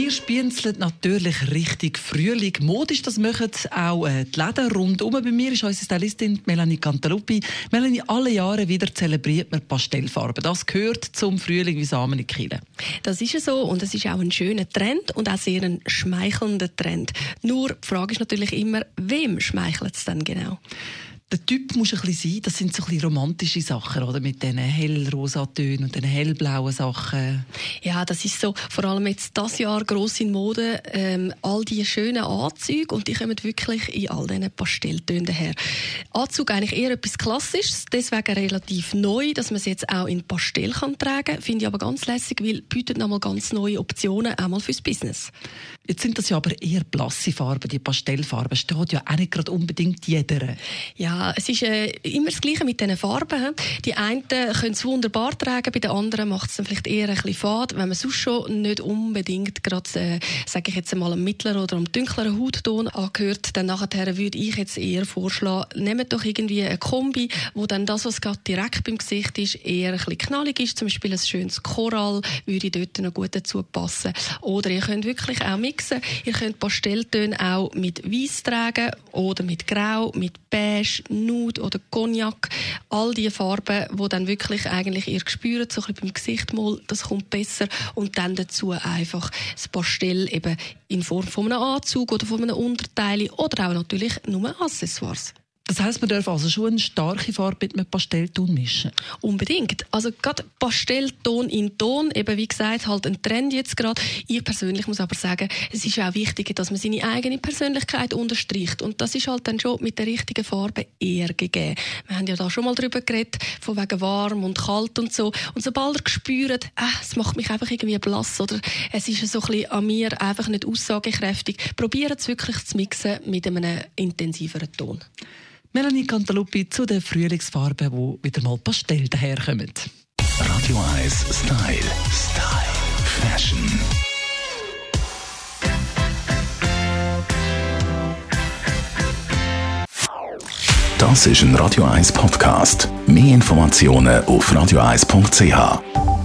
Wir spienzeln natürlich richtig Frühling. Modisch, das machen auch äh, die Läden rundum. Bei mir ist unsere Stylistin Melanie Cantaluppi. Melanie, alle Jahre wieder zelebriert man Pastellfarben. Das gehört zum Frühling wie Samen in Kiel. Das ist so und es ist auch ein schöner Trend und auch sehr ein schmeichelnder Trend. Nur die Frage ist natürlich immer, wem schmeichelt es denn genau? Der Typ muss ein bisschen sein. Das sind so ein bisschen romantische Sachen, oder? Mit diesen hellrosa Tönen und den hellblauen Sachen. Ja, das ist so. Vor allem jetzt das Jahr gross in Mode. Ähm, all die schönen Anzüge und die kommen wirklich in all diesen Pastelltönen her. Anzug eigentlich eher etwas Klassisches, deswegen relativ neu, dass man es jetzt auch in Pastell kann tragen. Finde ich aber ganz lässig, weil bietet nochmal ganz neue Optionen, einmal fürs Business. Jetzt sind das ja aber eher blasse Farben, die Pastellfarben. Steht ja auch nicht gerade unbedingt jeder. Ja, es ist äh, immer das Gleiche mit diesen Farben. Die einen können es wunderbar tragen, bei den anderen macht es dann vielleicht eher ein bisschen fad. Wenn man sonst schon nicht unbedingt gerade, äh, sage ich jetzt einmal, einem mittleren oder einem dunkleren Hautton angehört, dann nachher würde ich jetzt eher vorschlagen, nehmt doch irgendwie eine Kombi, wo dann das, was gerade direkt beim Gesicht ist, eher ein bisschen knallig ist. Zum Beispiel ein schönes Korall würde dort noch gut dazu passen. Oder ihr könnt wirklich auch mixen. Ihr könnt Pastelltöne auch mit Weiß tragen oder mit Grau, mit Beige, Nude oder Cognac, all die Farben, wo dann wirklich eigentlich ihr spürt, so ein beim Gesicht mal, das kommt besser und dann dazu einfach das Pastell eben in Form von einem Anzug oder von einem Unterteil oder auch natürlich nur Accessoires. Das heißt, man darf also schon eine starke Farbe mit einem Pastellton mischen? Unbedingt. Also gerade Pastellton in Ton, eben wie gesagt, halt ein Trend jetzt gerade. Ich persönlich muss aber sagen, es ist auch wichtig, dass man seine eigene Persönlichkeit unterstreicht. Und das ist halt dann schon mit der richtigen Farbe eher gegeben. Wir haben ja da schon mal drüber geredet, von wegen warm und kalt und so. Und sobald ihr spürt, äh, es macht mich einfach irgendwie blass oder es ist so ein bisschen an mir einfach nicht aussagekräftig, probiert es wirklich zu mixen mit einem intensiveren Ton. Melanie Cantaluppi zu den Frühlingsfarben, die wieder mal Pastell daherkommen. Radio 1 Style. Style. Fashion. Das ist ein Radio 1 Podcast. Mehr Informationen auf radio1.ch.